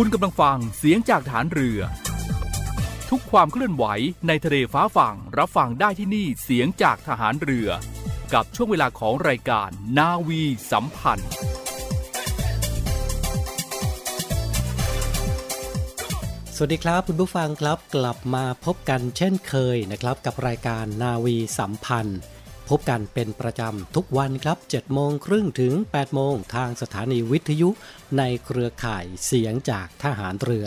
คุณกำลังฟังเสียงจากฐานเรือ ทุกความเคลื่อนไหวในทะเลฟ้าฝั่งรับฟังได้ที่นี่เสียงจากทหารเรือ กับช่วงเวลาของรายการนาวีสัมพันธ์ สวัสดีครับคุณผู้ฟังครับกลับมาพบกันเช่นเคยนะครับ กับรายการนาวีสัมพันธ์ พบกันเป็นประจำทุกวันครับ 7 โมงครึ่งถึง 8 โมงทางสถานีวิทยุในเครือข่ายเสียงจากทหารเรือ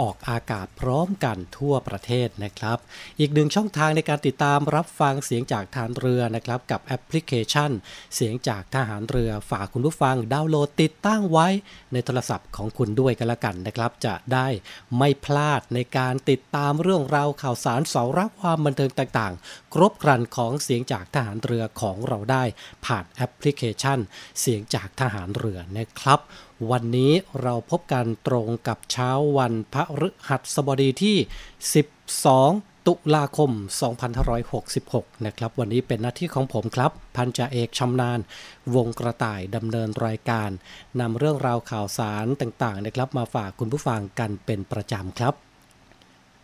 ออกอากาศพร้อมกันทั่วประเทศนะครับ อีกหนึ่งช่องทางในการติดตามรับฟังเสียงจากทารเรือนะครับกับแอปพลิเคชัน เสียงจากทหารเรือฝากคุณผู้ฟังดาวน์โหลดติดตั้งไว้ในโทรศัพท์ของคุณด้วยกันละกันนะครับ จะได้ไม่พลาดในการติดตามเรื่องราวข่าวสารสาระความบันเทิงต่างๆ ครบครันของเสียงจากทหารเรือของเราได้ ผ่านแอปพลิเคชัน เสียงจากทหารเรือนะครับ วันนี้เราพบกันตรงกับเช้าวันพระฤหัสบดีที่ 12 ตุลาคม 2566 นะครับ วันนี้เป็นหน้าที่ของผมครับ พันจ่าเอกชำนาญวงกระต่ายดำเนินรายการนำเรื่องราวข่าวสารต่างๆนะครับ มาฝากคุณผู้ฟังกันเป็นประจำครับ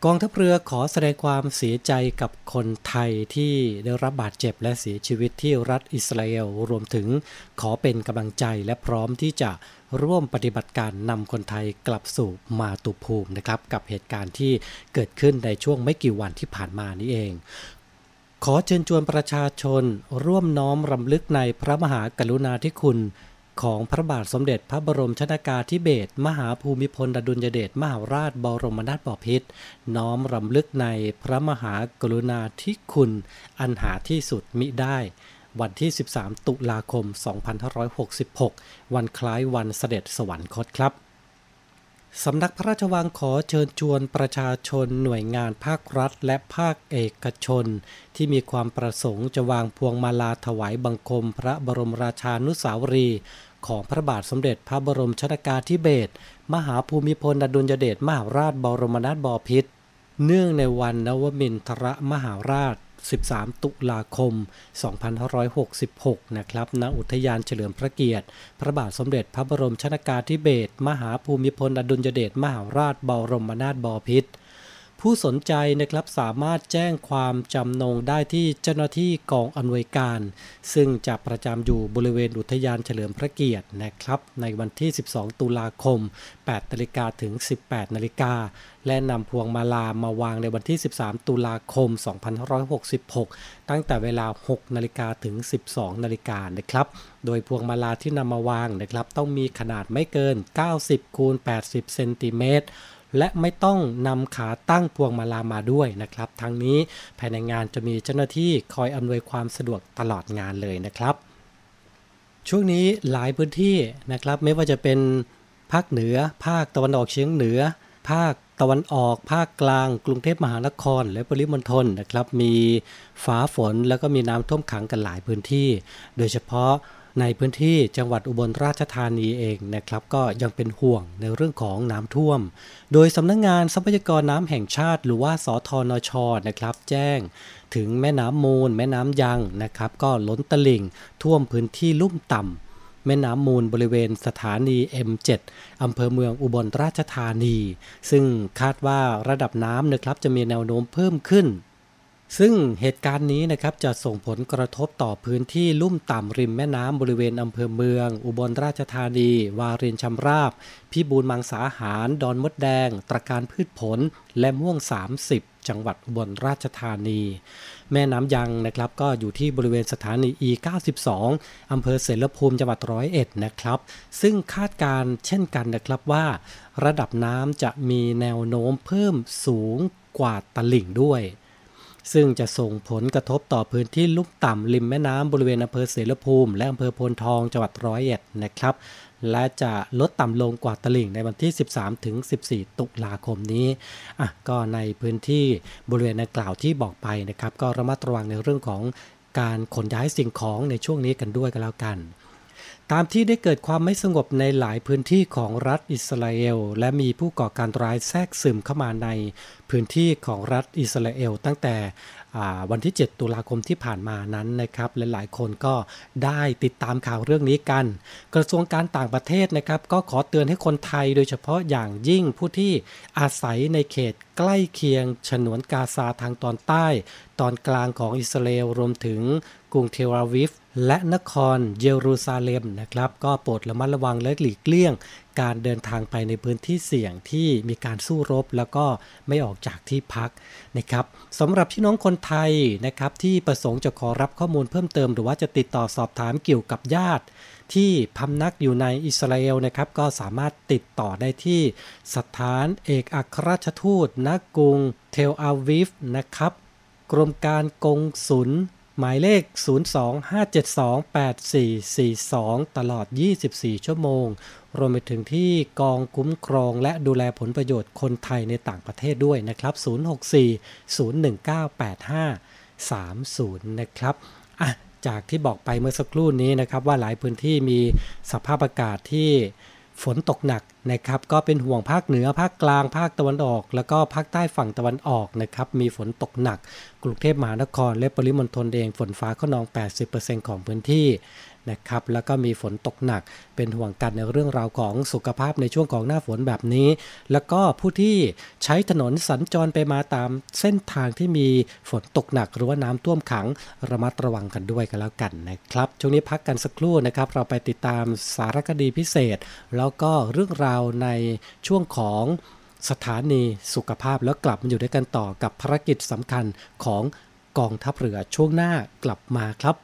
กองทัพเรือขอแสดงความเสียใจกับคนไทยที่ได้รับบาดเจ็บและเสียชีวิตที่รัฐอิสราเอลรวมถึงขอเป็นกำลังใจและพร้อมที่จะร่วมปฏิบัติการนำคนไทยกลับสู่มาตุภูมินะครับ กับเหตุการณ์ที่เกิดขึ้นในช่วงไม่กี่วันที่ผ่านมานี้เอง ขอเชิญชวนประชาชนร่วมน้อมรำลึกในพระมหากรุณาธิคุณ ของพระบาทสมเด็จพระบรมชนากาธิเบศรมหาภูมิพลอดุลยเดชมหาราชบรมนาถบพิตรน้อมรำลึกในพระมหากรุณาธิคุณ อันหาที่สุดมิได้ วันที่ 13 ตุลาคม 2566 วันคล้ายวันเสด็จสวรรคตครับ สำนักพระราชวังขอเชิญชวนประชาชนหน่วยงานภาครัฐ และภาคเอกชน ที่มีความประสงค์จะวางพวงมาลาถวายบังคมพระบรมราชานุสาวรี ของพระบาทสมเด็จพระบรมชนากาธิเบศรมหาภูมิพลอดุลยเดชมหาราชบรมนาถบพิตรเนื่องในวันนวมินทรมหาราช 13 ตุลาคม 2566 นะครับ ณ อุทยานเฉลิมพระเกียรติ พระบาทสมเด็จพระบรมชนากาธิเบศร มหาภูมิพลอดุลยเดชมหาราชบรมนาถบพิตร ผู้สนใจนะครับสามารถแจ้งความจำนงได้ที่เจ้าหน้าที่กองอำนวยการ ซึ่งจะประจำอยู่บริเวณอุทยานเฉลิมพระเกียรตินะครับ ในวันที่ 12 ตุลาคม 8นาฬิกาถึง 18นาฬิกาและนำพวงมาลามาวางในวันที่ 13 ตุลาคม 2566 ตั้งแต่เวลา 6นาฬิกาถึง 12นาฬิกานะครับ โดยพวงมาลาที่นำมาวางนะครับ ต้องมีขนาดไม่เกิน 90คูณ80 เซนติเมตร และไม่ต้องนำขาตั้งพวงมาลามาด้วยนะครับ ทั้งนี้ภายในงานจะมีเจ้าหน้าที่คอยอำนวยความสะดวกตลอดงานเลยนะครับ ช่วงนี้หลายพื้นที่นะครับ ไม่ว่าจะเป็นภาคเหนือ ภาคตะวันออกเฉียงเหนือ ภาคตะวันออกภาคกลาง กรุงเทพมหานคร และปริมณฑลนะครับ มีฟ้าฝนแล้วก็มีน้ำท่วมขังกันหลายพื้นที่ โดยเฉพาะ ในพื้นที่จังหวัดอุบลราชธานีเองนะครับ ก็ยังเป็นห่วงในเรื่องของน้ำท่วม โดยสำนักงงานทรัพยากรน้ำแห่งชาติ หรือว่าสทนชนะครับ แจ้ง ถึงแม่น้ำมูล แม่น้ำยังนะครับ ก็ล้นตลิ่งท่วมพื้นที่ลุ่มต่ำแม่น้ำมูลบริเวณสถานี M7 อำเภอเมืองอุบลราชธานี ซึ่งคาดว่าระดับน้ำนะครับจะมีแนวโน้มเพิ่มขึ้น ซึ่งเหตุการณ์นี้นะครับจะส่งผลกระทบต่อพื้นที่ลุ่มต่ำริมแม่น้ำบริเวณอำเภอเมือง อุบลราชธานี วารินชำราบ พิบูลมังสาหาร ดอนมดแดง ตรการพืชผล และม่วง 30จังหวัดอุบลราชธานี แม่น้ำยังนะครับก็อยู่ที่บริเวณสถานี E92 อำเภอเสรภูมิจังหวัดร้อยเอ็ดนะครับ ซึ่งคาดการเช่นกันนะครับว่า ระดับน้ำจะมีแนวโน้มเพิ่มสูงกว่าตลิ่งด้วย ซึ่งจะส่งผลกระทบต่อพื้นที่ลุ่มต่ำริมแม่น้ำบริเวณอำเภอเสรภูมิ และอำเภอโพนทองจังหวัดร้อยเอ็ดนะครับ และจะลดต่ำลงกว่าตลิ่งในวันที่ 13ถึง14 ตุลาคมนี้อะก็ในพื้นที่บริเวณดังกล่าวที่บอกไปนะครับ ก็ระมัดระวังในเรื่องของการขนย้ายสิ่งของในช่วงนี้กันด้วยกันแล้วกัน ตามที่ได้เกิดความไม่สงบในหลายพื้นที่ของรัฐอิสราเอล และมีผู้ก่อการร้ายแทรกซึมเข้ามาในพื้นที่ของรัฐอิสราเอล ตั้งแต่วันที่ 7 ตุลาคมที่ผ่านมานั้นนะครับและหลายคนก็ได้ติดตามข่าวเรื่องนี้กัน กระทรวงการต่างประเทศนะครับ ก็ขอเตือนให้คนไทยโดยเฉพาะอย่างยิ่งผู้ที่อาศัยในเขตใกล้เคียงฉนวนกาซาทางตอนใต้ ตอนกลางของอิสราเอลรวมถึงกรุงเทลอาวิฟ และนครเยรูซาเล็มนะครับ ก็โปรดระมัดระวังและหลีกเลี่ยง การเดินทางไปในพื้นที่เสี่ยงที่มีการสู้รบ แล้วก็ไม่ออกจากที่พักนะครับสำหรับพี่น้องคนไทยนะครับ ที่ประสงค์จะขอรับข้อมูลเพิ่มเติม หรือว่าจะติดต่อสอบถามเกี่ยวกับญาติ ที่พำนักอยู่ในอิสราเอลนะครับ ก็สามารถติดต่อได้ที่สถานเอกอัครราชทูตณกรุงเทลอาวิฟนะครับกรมการกงสุล หมายเลข 025728442 ตลอด 24 ชั่วโมง รวมไปถึงที่กองคุ้มครองและดูแลผลประโยชน์คนไทยในต่างประเทศด้วยนะครับ 064-0198530 นะครับอะจากที่บอกไปเมื่อสักครู่นี้นะครับว่าหลายพื้นที่มีสภาพอากาศที่ ฝนตกหนักนะครับ ก็เป็นห่วงภาคเหนือภาคกลางภาคตะวันออก แล้วก็ภาคใต้ฝั่งตะวันออกนะครับ มีฝนตกหนัก กรุงเทพมหานคร และปริมณฑลเองฝนฟ้าขนอง 80%ของพื้นที่ นะครับแล้วก็มีฝนตกหนัก เป็นห่วงกันในเรื่องราวของสุขภาพในช่วงของหน้าฝนแบบนี้ แล้วก็ผู้ที่ใช้ถนนสัญจรไปมาตามเส้นทางที่มีฝนตกหนัก หรือว่าน้ำท่วมขังระมัดระวังกันด้วยกันแล้วกันนะครับช่วงนี้พักกันสักครู่นะครับ เราไปติดตามสารคดีพิเศษ แล้วก็เรื่องราวในช่วงของสถานีสุขภาพแล้วกลับมาอยู่ด้วยกันต่อกับภารกิจสำคัญของกองทัพเรือช่วงหน้ากลับมาครับ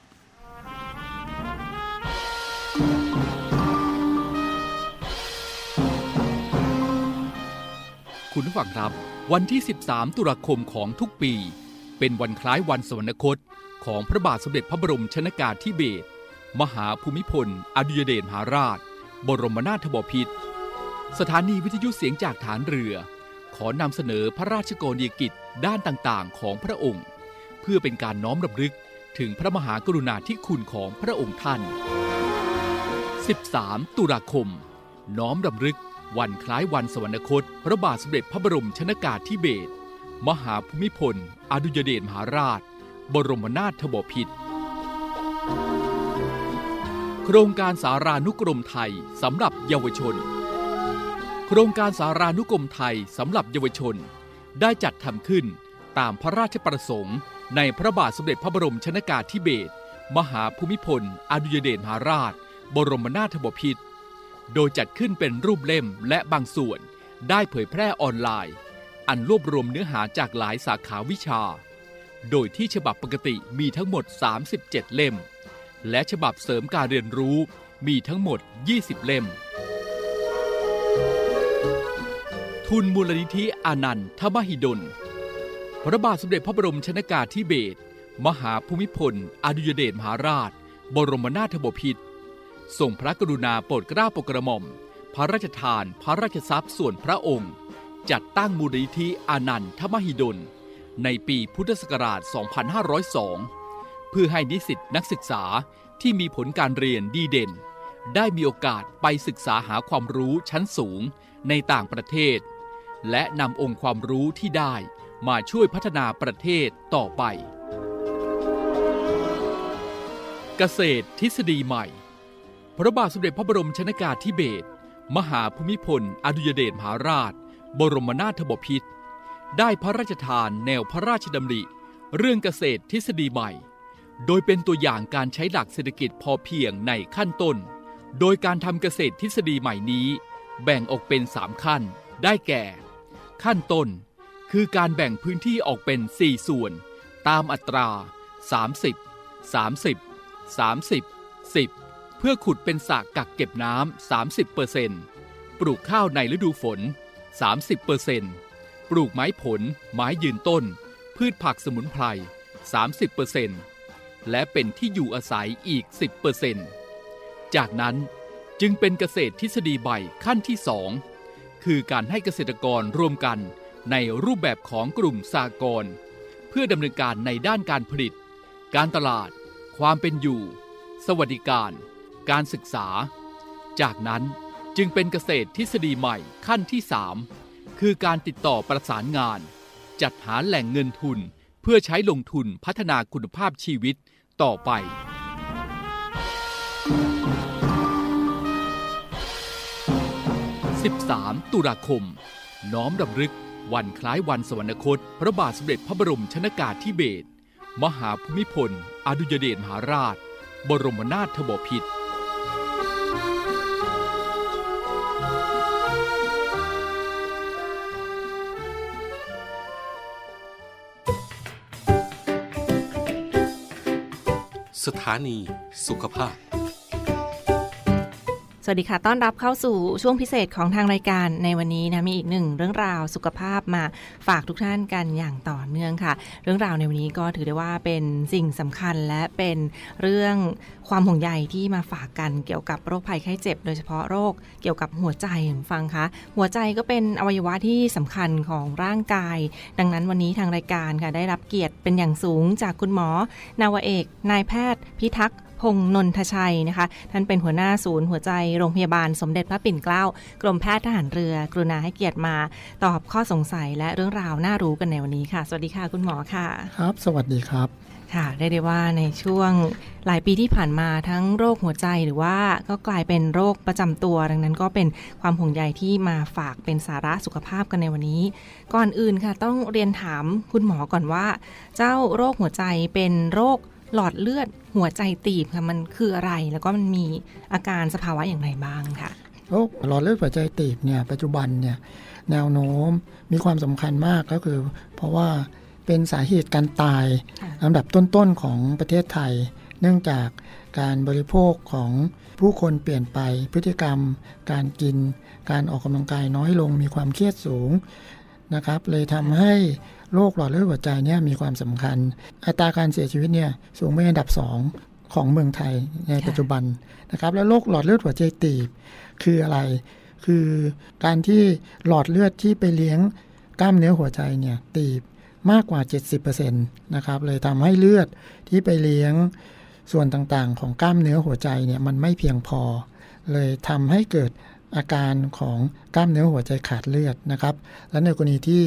คุณผู้ฟังครับ วันที่ 13 ตุลาคมของทุกปี เป็นวันคล้ายวันสวรรคต ของพระบาทสมเด็จพระบรมชนากาธิเบศรมหาภูมิพล อดุยเดชมหาราช บรมนาถบพิตรสถานีวิทยุเสียงจากฐานเรือ ขอนำเสนอพระราชกรณียกิจด้านต่างๆ ของพระองค์ เพื่อเป็นการน้อมรำลึกถึงพระมหากรุณาธิคุณของพระองค์ท่าน 13 ตุลาคม น้อมรำลึก วันคล้ายวันสวรรคต พระบาทสมเด็จพระบรมชนากาธิเบศรมหาภูมิพล อดุยเดชมหาราช บรมนาถบพิตรโครงการสารานุกรมไทยสำหรับเยาวชน โครงการสารานุกรมไทยสำหรับเยาวชน ได้จัดทำขึ้นตามพระราชประสงค์ ในพระบาทสมเด็จพระบรมชนากาธิเบศรมหาภูมิพล อดุยเดชมหาราช บรมนาถบพิตร โดยจัดขึ้นเป็นรูปเล่มและบางส่วน ได้เผยแพร่ออนไลน์ อันรวบรวมเนื้อหาจากหลายสาขาวิชา โดยที่ฉบับปกติมีทั้งหมด 37 เล่ม และฉบับเสริมการเรียนรู้มีทั้งหมด 20 เล่ม ทุนมูลนิธิอานันทมหิดล พระบาทสมเด็จพระบรมชนากาธิเบศรมหาภูมิพล อดุยเดชมหาราช บรมนาถบพิตร ทรงพระกรุณาโปรดเกล้าโปรดกระหม่อม พระราชทานพระราชทรัพย์ส่วนพระองค์ จัดตั้งมูลนิธิอานันทมหิดล ในปีพุทธศักราช 2502 เพื่อให้นิสิตนักศึกษาที่มีผลการเรียนดีเด่น ได้มีโอกาสไปศึกษาหาความรู้ชั้นสูงในต่างประเทศ และนำองค์ความรู้ที่ได้มาช่วยพัฒนาประเทศต่อไป เกษตรทฤษฎีใหม่ พระบาทสมเด็จพระบรมชนากาธิเบศรมหาภูมิพล อดุยเดชมหาราช บรมนาถบพิตรได้พระราชทานแนวพระราชดำริ เรื่องเกษตรทฤษฎีใหม่ โดยเป็นตัวอย่างการใช้หลักเศรษฐกิจพอเพียงในขั้นต้น โดยการทำเกษตรทฤษฎีใหม่นี้ แบ่งออกเป็น 3 ขั้น ได้แก่ ขั้นต้น คือการแบ่งพื้นที่ออกเป็น 4 ส่วน ตามอัตรา 30 30 30 10 เพื่อขุดเป็นสระกักเก็บน้ำ 30%ปลูกข้าวในฤดูฝน 30%ปลูกไม้ผล ไม้ยืนต้น พืชผักสมุนไพร 30%และเป็นที่อยู่อาศัยอีก 10%จากนั้นจึงเป็นเกษตรทฤษฎีใบขั้นที่ 2 คือการให้เกษตรกรรวมกันในรูปแบบของกลุ่มสากลเพื่อดำเนินการในด้านการผลิต การตลาด ความเป็นอยู่ สวัสดิการ การศึกษา จากนั้นจึงเป็นเกษตรทฤษฎีใหม่ขั้นที่ 3 คือการติดต่อประสานงาน จัดหาแหล่งเงินทุนเพื่อใช้ลงทุนพัฒนาคุณภาพชีวิตต่อไป13 ตุลาคม น้อมรำลึก วันคล้ายวันสวรรคต พระบาทสมเด็จพระบรมชนากาธิเบศรมหาภูมิพล อดุยเดชมหาราช บรมนาถบพิตร ถานีสุขภาพ วัสดีค่ะ ต้อนรับเข้าสู่ช่วงพิเศษของทางรายการในวันนี้นะ มีอีกหนึ่งเรื่องราวสุขภาพมาฝากทุกท่านกันอย่างต่อเนื่องค่ะ เรื่องราวในวันนี้ก็ถือได้ว่าเป็นสิ่งสำคัญและเป็นเรื่องความห่วงใยที่มาฝากกันเกี่ยวกับโรคภัยไข้เจ็บ โดยเฉพาะโรคเกี่ยวกับหัวใจฟังคะหัวใจก็เป็นอวัยวะที่สำคัญของร่างกาย ดังนั้นวันนี้ทางรายการค่ะได้รับเกียรติเป็นอย่างสูงจากคุณหมอ นาวเอก นายแพทย์ พิทักษ์ พงนนทชัยนะคะ ท่านเป็นหัวหน้าศูนย์หัวใจโรงพยาบาลสมเด็จพระปิ่นเกล้ากรมแพทย์ทหารเรือ กรุณาให้เกียรติมาตอบข้อสงสัยและเรื่องราวน่ารู้กันในวันนี้ค่ะ สวัสดีค่ะคุณหมอค่ะ ครับ สวัสดีครับค่ะได้ได้ว่าในช่วงหลายปีที่ผ่านมาทั้งโรคหัวใจหรือว่าก็กลายเป็นโรคประจำตัว ดังนั้นก็เป็นความห่วงใยที่มาฝากเป็นสาระสุขภาพกันในวันนี้ ก่อนอื่นค่ะ ต้องเรียนถามคุณหมอก่อนว่า เจ้าโรคหัวใจเป็นโรค หลอดเลือดหัวใจตีบค่ะมันคืออะไรแล้วก็มันมีอาการสภาวะอย่างไรบ้างค่ะโรคหลอดเลือดหัวใจตีบเนี่ยปัจจุบันเนี่ยแนวโน้มมีความสำคัญมากก็คือ เพราะว่าเป็นสาเหตุการตายค่ะลำดับต้นๆของประเทศไทย เนื่องจากการบริโภคของผู้คนเปลี่ยนไปพฤติกรรม การกิน การออกกำลังกายน้อยลงมีความเครียดสูง นะครับ เลยทำให้โรคหลอดเลือดหัวใจเนี่ยมีความสำคัญ อัตราการเสียชีวิตเนี่ยสูงเป็นอันดับสองของเมืองไทยในปัจจุบันนะครับ แล้วโรคหลอดเลือดหัวใจตีบคืออะไร คือการที่หลอดเลือดที่ไปเลี้ยงกล้ามเนื้อหัวใจเนี่ยตีบมากกว่า 70%นะครับ เลยทำให้เลือดที่ไปเลี้ยงส่วนต่างๆ ของกล้ามเนื้อหัวใจเนี่ยมันไม่เพียงพอ เลยทำให้เกิด อาการของกล้ามเนื้อหัวใจขาดเลือดนะครับ และในกรณีที่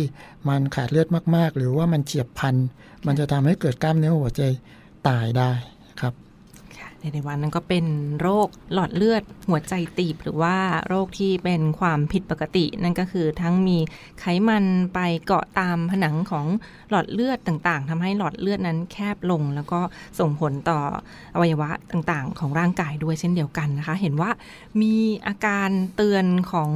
มันขาดเลือดมาก ๆ หรือว่ามันเฉียบพันมันจะทำให้เกิดกล้ามเนื้อหัวใจตายได้ครับ ค่ะในในวันนั้นก็เป็นโรคหลอดเลือดหัวใจตีบ หรือว่าโรคที่เป็นความผิดปกติ นั่นก็คือทั้งมีไขมันไปเกาะตามผนังของหลอดเลือดต่างๆทำให้หลอดเลือดนั้นแคบลง แล้วก็ส่งผลต่ออวัยวะต่างๆ ของร่างกายด้วยเช่นเดียวกันนะคะ เห็นว่ามีอาการเตือนของ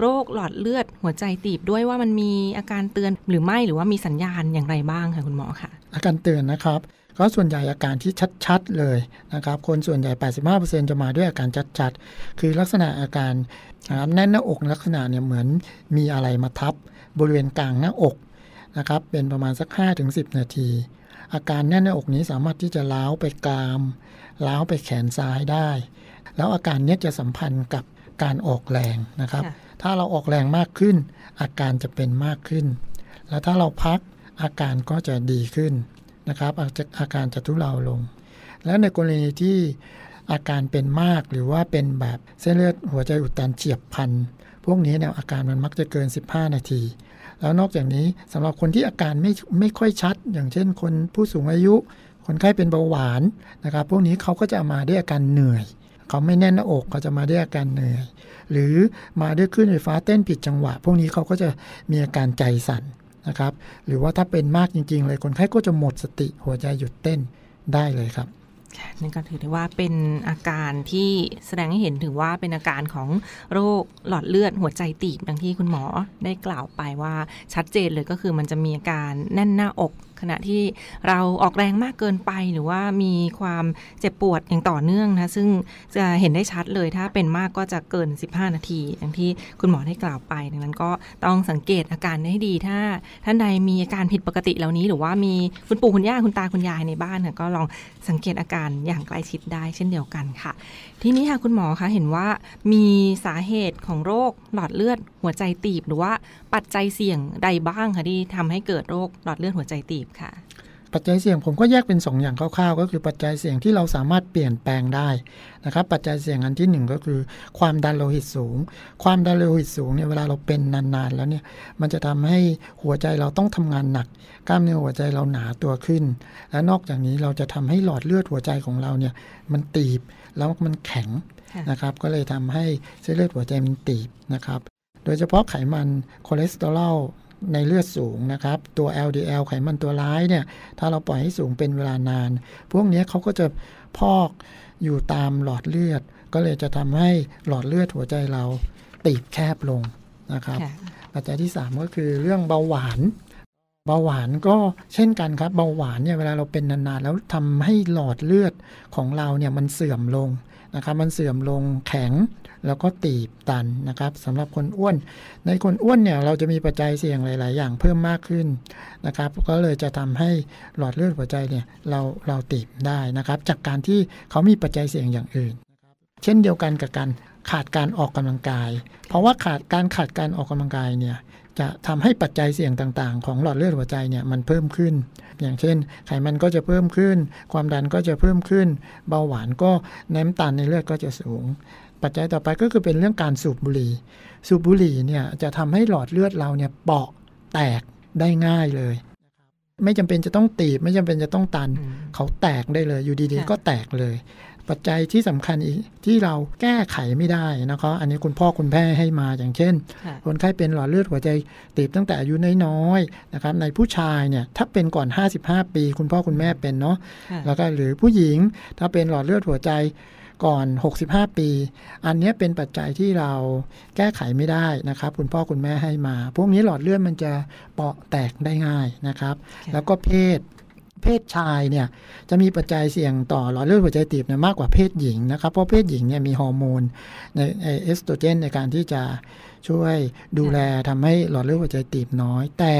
โรคหลอดเลือดหัวใจตีบด้วยว่ามันมีอาการเตือนหรือไม่หรือว่ามีสัญญาณอย่างไรบ้างค่ะคุณหมอค่ะอาการเตือนนะครับ ก็ส่วนใหญ่อาการที่ชัดๆเลยนะครับ คนส่วนใหญ่ 85%จะมาด้วยอาการชัดๆ คือลักษณะอาการนะครับแน่นหน้าอกลักษณะเนี่ยเหมือนมีอะไรมาทับบริเวณกลางหน้าอกนะครับ เป็นประมาณสัก 5-10 นาที อาการแน่นหน้าอกนี้สามารถที่จะล้าวไปกรามล้าวไปแขนซ้ายได้ แล้วอาการเนี้ยจะสัมพันธ์กับการออกแรงนะครับค่ะถ้าเราออกแรงมากขึ้น อาการจะเป็นมากขึ้น แล้วถ้าเราพักอาการก็จะดีขึ้น นะครับอาจจะอาการจะทุเลาลง และในกรณีที่อาการเป็นมากหรือว่าเป็นแบบเส้นเลือดหัวใจอุดตันเฉียบพันพวกนี้เนี่ยอาการมันมักจะเกิน 15 นาที แล้วนอกจากนี้สำหรับคนที่อาการไม่ไม่ค่อยชัด อย่างเช่น คนผู้สูงอายุ คนไข้เป็นเบาหวานนะครับ พวกนี้เขาก็จะมาด้วยอาการเหนื่อยเขาไม่แน่นหน้าอกเขาจะมาด้วยอาการเหนื่อย หรือมาด้วยคลื่นไฟฟ้าเต้นผิดจังหวะ พวกนี้เขาก็จะมีอาการใจสั่น นะครับ หรือว่าถ้าเป็นมากจริง ๆ เลยคนไข้ก็จะหมดสติหัวใจหยุดเต้นได้เลยครับนั่นก็ถือได้ว่าเป็นอาการที่แสดงให้เห็นถึงว่าเป็นอาการของโรคหลอดเลือดหัวใจตีบดังที่คุณหมอได้กล่าวไปว่าชัดเจนเลยก็คือมันจะมีอาการแน่นหน้าอก ขณะที่เราออกแรงมากเกินไปหรือว่ามีความเจ็บปวดอย่างต่อเนื่องนะซึ่งจะเห็นได้ชัดเลยถ้าเป็นมากก็จะเกิน 15 นาที อย่างที่คุณหมอได้กล่าวไป ดังนั้นก็ต้องสังเกตอาการให้ดี ถ้าท่านใดมีอาการผิดปกติเหล่านี้ หรือว่ามีคุณปู่คุณย่าคุณตาคุณยายในบ้านก็ลองสังเกตอาการอย่างใกล้ชิดได้เช่นเดียวกันค่ะ ทีนี้ค่ะคุณหมอคะเห็นว่ามีสาเหตุของโรคหลอดเลือดหัวใจตีบหรือว่าปัจจัยเสี่ยงใดบ้างคะที่ทำให้เกิดโรคหลอดเลือดหัวใจตีบค่ะ ปัจจัยเสี่ยงผมก็แยกเป็น 2 อย่างคร่าวๆ ก็คือปัจจัยเสี่ยงที่เราสามารถเปลี่ยนแปลงได้นะครับ ปัจจัยเสี่ยงอันที่ 1 ก็คือ ความดันโลหิตสูง ความดันโลหิตสูงเนี่ยเวลาเราเป็นนานๆแล้วเนี่ยมันจะทำให้หัวใจเราต้องทำงานหนัก กล้ามเนื้อหัวใจเราหนาตัวขึ้น และนอกจากนี้เราจะทำให้หลอดเลือดหัวใจของเราเนี่ยมันตีบแล้วมันแข็งนะครับก็เลยทำให้เส้นเลือดหัวใจมันตีบนะครับ โดยเฉพาะไขมันคอเลสเตอรอลในเลือดสูงนะครับ ตัว LDL ไขมันตัวร้ายเนี่ย ถ้าเราปล่อยให้สูงเป็นเวลานาน พวกเนี้ยเขาก็จะพอกอยู่ตามหลอดเลือด ก็เลยจะทำให้หลอดเลือดหัวใจเราตีบแคบลงนะครับค่ะปัจจัยที่ 3 ก็คือเรื่องเบาหวาน เบาหวานก็เช่นกันครับ เบาหวานเนี่ยเวลาเราเป็นนานๆ แล้วทำให้หลอดเลือดของเราเนี่ยมันเสื่อมลง นะครับมันเสื่อมลงแข็งแล้วก็ตีบตันนะครับสำหรับคนอ้วน ในคนอ้วนเนี่ยเราจะมีปัจจัยเสี่ยงหลาย ๆ อย่างเพิ่มมากขึ้นนะครับก็เลยจะทำให้หลอดเลือดหัวใจเนี่ยเราเราตีบได้นะครับจากการที่เขามีปัจจัยเสี่ยงอย่างอื่น เช่นเดียวกันกับการขาดการออกกำลังกาย เพราะว่าขาดการขาดการออกกำลังกายเนี่ย จะทำให้ปัจจัยเสี่ยงต่าง ๆ ของหลอดเลือดหัวใจเนี่ยมันเพิ่มขึ้น อย่างเช่น ไขมันก็จะเพิ่มขึ้น ความดันก็จะเพิ่มขึ้น เบาหวานก็น้ำตาลในเลือดก็จะสูง ปัจจัยต่อไปก็คือเป็นเรื่องการสูบบุหรี่ สูบบุหรี่เนี่ยจะทำให้หลอดเลือดเราเนี่ยเปราะแตกได้ง่ายเลย ไม่จำเป็นจะต้องตีบไม่จำเป็นจะต้องตันอืมเขาแตกได้เลยอยู่ดีค่ะๆก็แตกเลย ปัจจัยที่สำคัญอีกที่เราแก้ไขไม่ได้นะครับอันนี้คุณพ่อคุณแม่ให้มาอย่างเช่นค่ะคนไข้เป็นหลอดเลือดหัวใจตีบตั้งแต่อายุน้อยๆนะครับในผู้ชายเนี่ยถ้าเป็นก่อน 55 ปี คุณพ่อคุณแม่เป็นเนาะค่ะแล้วก็หรือผู้หญิงถ้าเป็นหลอดเลือดหัวใจก่อน 65 ปี อันเนี้ยเป็นปัจจัยที่เราแก้ไขไม่ได้นะครับ คุณพ่อคุณแม่ให้มา พวกนี้หลอดเลือดมันจะเปราะแตกได้ง่ายนะครับค่ะแล้วก็เพศ เพศชายเนี่ยจะมีปัจจัยเสี่ยงต่อหลอดเลือดหัวใจตีบเนี่ยมากกว่าเพศหญิงนะครับ เพราะเพศหญิงเนี่ยมีฮอร์โมนในเอ่อเอสโตรเจนในการที่จะช่วยดูแลทำให้หลอดเลือดหัวใจตีบน้อย แต่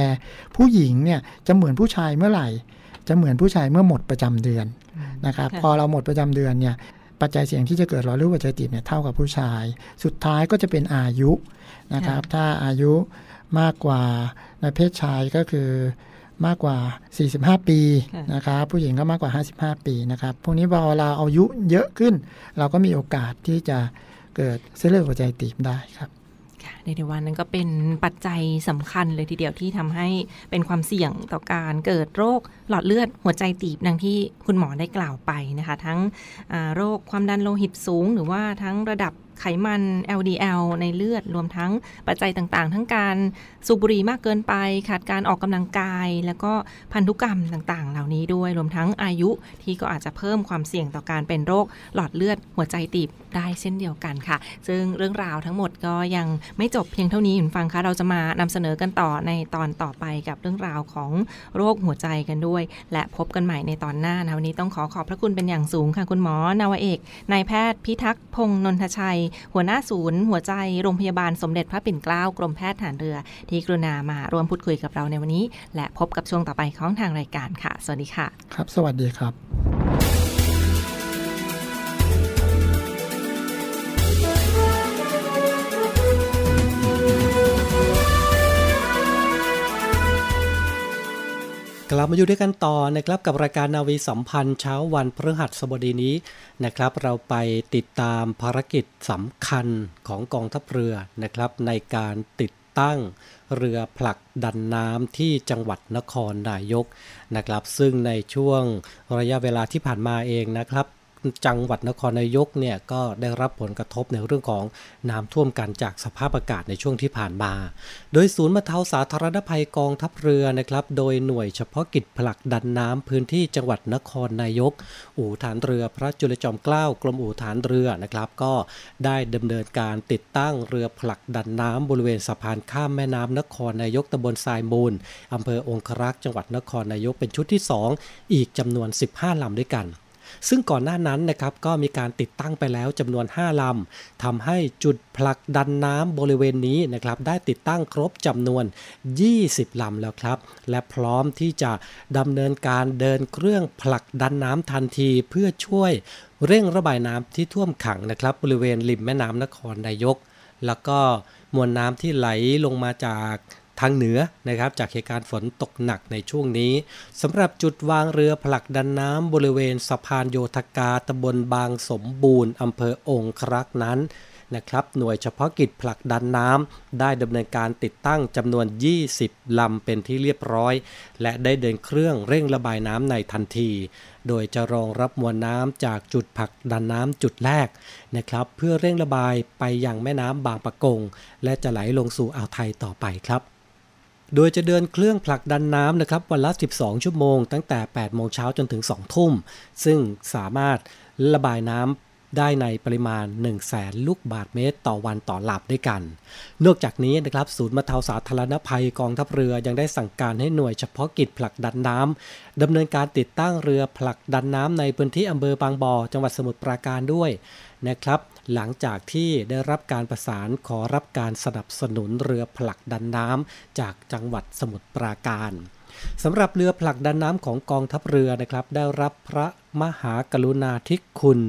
ผู้หญิงเนี่ยจะเหมือนผู้ชายเมื่อไหร่ จะเหมือนผู้ชายเมื่อหมดประจำเดือนนะครับค่ะพอเราหมดประจำเดือนเนี่ยปัจจัยเสี่ยงที่จะเกิดหลอดเลือดหัวใจตีบเนี่ยเท่ากับผู้ชาย สุดท้ายก็จะเป็นอายุนะครับ ถ้าอายุมากกว่าในเพศชายก็คือ มากกว่า 45 ปีค่ะนะครับผู้หญิงก็มากกว่า 55 ปีนะครับพวกนี้พอเราอายุเยอะขึ้น เราก็มีโอกาสที่จะเกิดเส้นเลือดหัวใจตีบได้ครับค่ะในเดวันนั้นก็เป็นปัจจัยสำคัญเลยทีเดียวที่ทำให้เป็นความเสี่ยงต่อการเกิดโรคหลอดเลือดหัวใจตีบดังที่คุณหมอได้กล่าวไปนะคะ ทั้งอ่าโรคความดันโลหิตสูง หรือว่าทั้งระดับ ไขมัน LDL ในเลือดรวมทั้งปัจจัยต่างๆ ทั้งการสูบบุหรี่มากเกินไป ขาดการออกกำลังกาย แล้วก็พันธุกรรมต่างๆ เหล่านี้ด้วยรวมทั้งอายุที่ก็อาจจะเพิ่มความเสี่ยงต่อการเป็นโรคหลอดเลือดหัวใจตีบได้เช่นเดียวกันค่ะ ซึ่งเรื่องราวทั้งหมดก็ยังไม่จบเพียงเท่านี้คุณฟังคะเราจะมานำเสนอกันต่อในตอนต่อไปกับเรื่องราวของโรคหัวใจกันด้วย และพบกันใหม่ในตอนหน้านะวันนี้ต้องขอขอบพระคุณเป็นอย่างสูงค่ะคุณหมอนาวเอกนายแพทย์พิทักษ์พงษ์นนทชัยหัวหน้าศูนย์ หัวใจโรงพยาบาลสมเด็จพระปิ่นเกล้ากรมแพทย์ฐานเรือ ที่กรุณามาร่วมพูดคุยกับเราในวันนี้ และพบกับช่วงต่อไปของทางรายการค่ะ สวัสดีค่ะ ครับ สวัสดีครับ กลับมาอยู่ด้วยกันต่อนะครับกับรายการนาวีสัมพันธ์เช้าวันพฤหัสบดีนี้นะครับ เราไปติดตามภารกิจสำคัญของกองทัพเรือนะครับ ในการติดตั้งเรือผลักดันน้ำที่จังหวัดนครนายกนะครับ ซึ่งในช่วงระยะเวลาที่ผ่านมาเองนะครับ จังหวัดนครนายกเนี่ยก็ได้รับผลกระทบในเรื่องของน้ำท่วมกันจากสภาพอากาศในช่วงที่ผ่านมา โดยศูนย์บรรเทาสาธารณภัยกองทัพเรือนะครับ โดยหน่วยเฉพาะกิจผลักดันน้ำพื้นที่จังหวัดนครนายก อู่ฐานเรือพระจุลจอมเกล้ากรมอู่ฐานเรือนะครับ ก็ได้ดำเนินการติดตั้งเรือผลักดันน้ำบริเวณสะพานข้ามแม่น้ำนครนายกตำบลทรายมูลอำเภอองครักษ์จังหวัดนครนายกเป็นชุดที่ 2 อีกจำนวน 15ลำด้วยกัน ซึ่งก่อนหน้านั้นนะครับก็มีการติดตั้งไปแล้วจำนวน 5ลำทำให้จุดผลักดันน้ำบริเวณนี้นะครับได้ติดตั้งครบจำนวน 20ลำแล้วครับ และพร้อมที่จะดำเนินการเดินเครื่องผลักดันน้ำทันทีเพื่อช่วยเร่งระบายน้ำที่ท่วมขังนะครับ บริเวณริมแม่น้ำนครนายก แล้วก็มวลน้ำที่ไหลลงมาจาก ทางเหนือนะครับจากเหตุการณ์ฝนตกหนักในช่วงนี้สำหรับจุดวางเรือผลักดันน้ำบริเวณสะพานโยธกาตำบลบางสมบูรณ์อำเภอองครักนั้นนะครับหน่วยเฉพาะกิจผลักดันน้ำได้ดำเนินการติดตั้งจำนวน 20 ลำเป็นที่เรียบร้อย และได้เดินเครื่องเร่งระบายน้ำในทันที โดยจะรองรับมวลน้ำจากจุดผลักดันน้ำจุดแรกนะครับ เพื่อเร่งระบายไปยังแม่น้ำบางปะกง และจะไหลลงสู่อ่าวไทยต่อไปครับ โดยจะเดินเครื่องผลักดันน้ำนะครับวันละ 12 ชั่วโมง ตั้งแต่ 8 โมงเช้าจนถึง 2 ทุ่ม ซึ่งสามารถระบายน้ำได้ในปริมาณ 1 0 0 0 0แสนลูกบาทเมตรต่อวันต่อหลับด้วยกัน นอกจากนี้นะครับศูนย์บรรเทาสาธารณภัยกองทัพเรือยังได้สั่งการให้หน่วยเฉพาะกิจผลักดันน้ำดำเนินการติดตั้งเรือผลักดันน้ำในพื้นที่อำเภอบางบ่อจังหวัดสมุทรปราการด้วยนะครับ หลังจากที่ได้รับการประสานขอรับการสนับสนุนเรือผลักดันน้ำจากจังหวัดสมุทรปราการสำหรับเรือผลักดันน้ำของกองทัพเรือนะครับ ได้รับพระมหากรุณาธิคุณ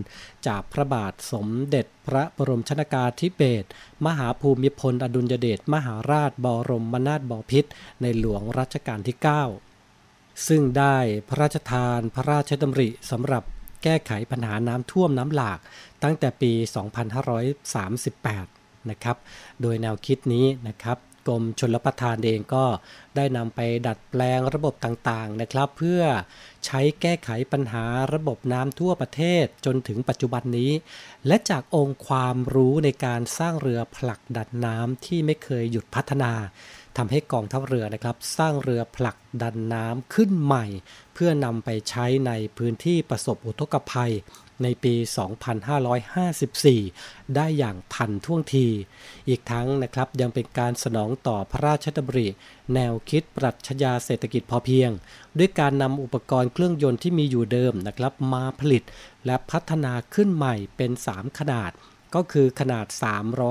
จากพระบาทสมเด็จพระบรมชนากาธิเบศรมหาภูมิพลอดุลยเดชมหาราชบรมนาถบพิตรในหลวงรัชกาลที่ 9 ซึ่งได้พระราชทานพระราชดำริสำหรับ แก้ไขปัญหาน้ำท่วมน้ำหลาก ตั้งแต่ปี 2538 นะครับ โดยแนวคิดนี้นะครับกรมชลประทานเองก็ได้นำไปดัดแปลงระบบต่างๆนะครับ เพื่อ ใช้แก้ไขปัญหาระบบน้ำทั่วประเทศจนถึงปัจจุบันนี้ และจากองค์ความรู้ในการสร้างเรือผลักดันน้ำที่ไม่เคยหยุดพัฒนาทำให้กองทัพเรือนะครับ สร้างเรือผลักดันน้ำขึ้นใหม่ เพื่อนำไปใช้ในพื้นที่ประสบอุทกภัย ในปี 2554 ได้อย่างทันท่วงที อีกทั้งนะครับยังเป็นการสนองต่อพระราชดำริ แนวคิดปรัชญาเศรษฐกิจพอเพียง ด้วยการนำอุปกรณ์เครื่องยนต์ที่มีอยู่เดิมนะครับมาผลิต และพัฒนาขึ้นใหม่เป็น 3 ขนาด ก็คือขนาด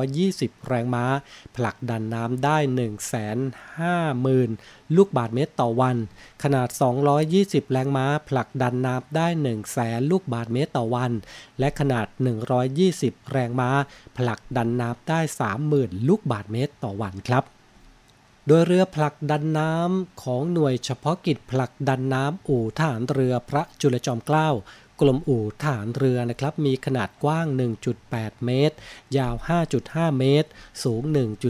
320 แรงม้า ผลักดันน้ำได้ 150,000 ลูกบาทเมตรต่อวัน ขนาด 220 แรงม้า ผลักดันน้ำได้ 1 0 0 0 0แลูกบาทเมตรต่อวัน และขนาด 120 แรงม้า ผลักดันน้ำได้ 30,000 ลูกบาทเมตรต่อวันครับโดยเรือผลักดันน้ำของหน่วยเฉพาะกิจผลักดันน้ำอู่ทหารเรือพระจุลจอมเกล้า กลมอู่ฐานเรือนะครับมีขนาดกว้าง 1.8 เมตร ยาว 5.5 เมตร สูง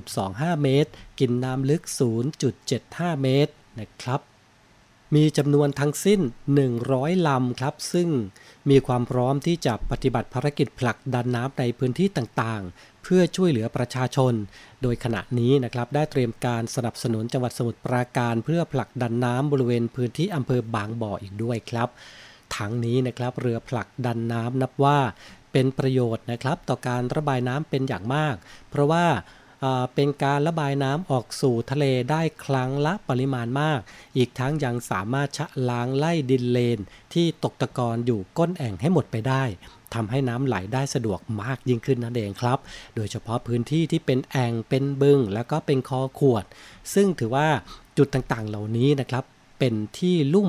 1.25 เมตร กินน้ำลึก 0.75 เมตรนะครับมีจำนวนทั้งสิ้น 100 ลำครับ ซึ่งมีความพร้อมที่จะปฏิบัติภารกิจผลักดันน้ำในพื้นที่ต่างๆ เพื่อช่วยเหลือประชาชน โดยขณะนี้นะครับได้เตรียมการสนับสนุนจังหวัดสมุทรปราการ เพื่อผลักดันน้ำบริเวณพื้นที่อำเภอบางบ่ออีกด้วยครับ ทั้งนี้นะครับเรือผลักดันน้ำนับว่าเป็นประโยชน์นะครับ ต่อการระบายน้ำเป็นอย่างมาก เพราะว่าเป็นการระบายน้ำออกสู่ทะเลได้ครั้งละปริมาณมาก อีกทั้งยังสามารถชะล้างไล่ดินเลน ที่ตกตะกอนอยู่ก้นแอ่งให้หมดไปได้ทำให้น้ำไหลได้สะดวกมากยิ่งขึ้นนั่นเองครับ โดยเฉพาะพื้นที่ที่เป็นแอ่งเป็นบึง แล้วก็เป็นคอขวด ซึ่งถือว่าจุดต่างๆเหล่านี้นะครับ เป็นที่ลุ่ม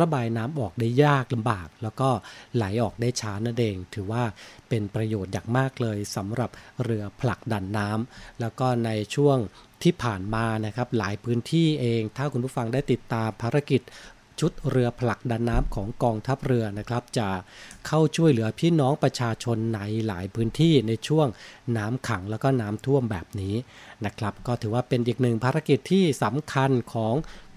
ระบายน้ำออกได้ยากลำบาก แล้วก็ไหลออกได้ช้านั่นเอง ถือว่าเป็นประโยชน์อย่างมากเลยสำหรับเรือผลักดันน้ำแล้วก็ในช่วงที่ผ่านมานะครับหลายพื้นที่เอง ถ้าคุณผู้ฟังได้ติดตามภารกิจชุดเรือผลักดันน้ำของกองทัพเรือนะครับ จะเข้าช่วยเหลือพี่น้องประชาชนในหลายพื้นที่ในช่วงน้ำขังแล้วก็น้ำท่วมแบบนี้นะครับ ก็ถือว่าเป็นอีกหนึ่งภารกิจที่สำคัญของ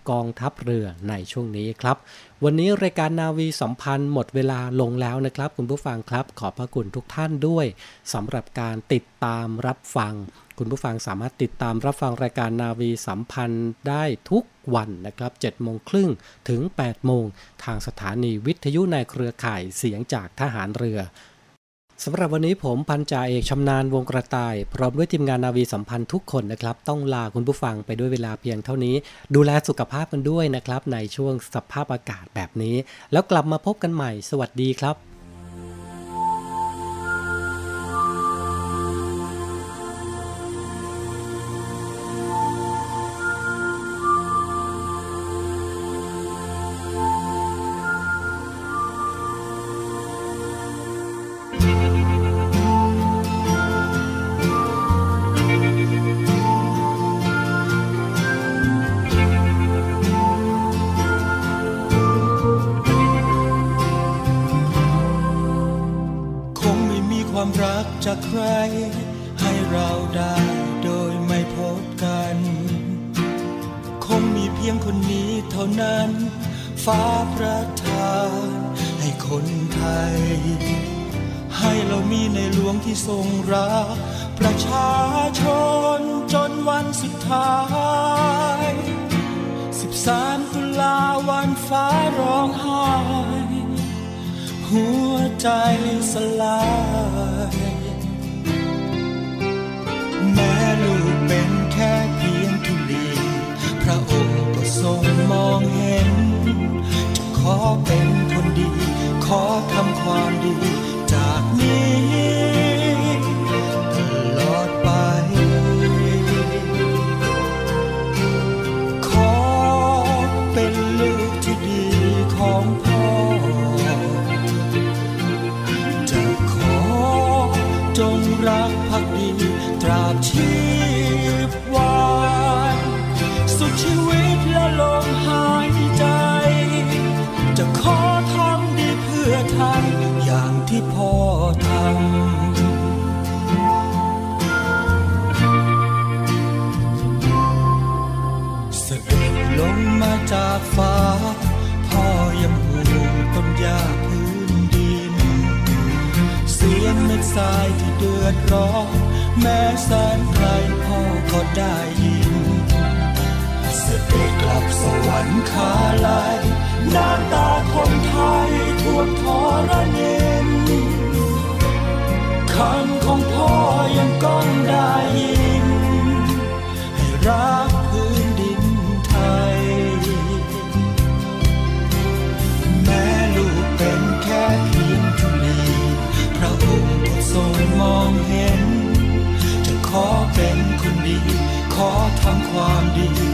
กองทัพเรือในช่วงนี้ครับ วันนี้รายการนาวีสัมพันธ์หมดเวลาลงแล้วนะครับคุณผู้ฟังครับ ขอบพระคุณทุกท่านด้วยสำหรับการติดตามรับฟัง คุณผู้ฟังสามารถติดตามรับฟังรายการนาวีสัมพันธ์ได้ทุกวันนะครับ7โมงครึ่งถึง 8 โมง ทางสถานีวิทยุในเครือข่ายเสียงจากทหารเรือ สำหรับวันนี้ผมพันจ่าเอกชำนาญวงกระต่าย พร้อมด้วยทีมงานนาวีสัมพันธ์ทุกคนนะครับ ต้องลาคุณผู้ฟังไปด้วยเวลาเพียงเท่านี้ ดูแลสุขภาพกันด้วยนะครับ ในช่วงสภาพอากาศแบบนี้ แล้วกลับมาพบกันใหม่ สวัสดีครับ 13ตุลาวันฟ้าร้องไห้หัวใจสลายแม้ลูกเป็นแค่เพียงทุลีพระองค์ก็ทรงมองเห็น จะขอเป็นคนดี ขอทำความดี มาจากฟ้า พ่อยังห่วงต้นหญ้าพื้นดิน เสียงเม็ดทรายที่เดือดร้อนแม้แสนไกลพ่อก็ได้ยินสติกลับสวรรค์คาลายหน้าตาคนไทยท่วมทรเนนคำของพ่อยังก้องได้ยินให้รัก ทรงมองเห็น จะขอเป็นคนดี ขอทำความดี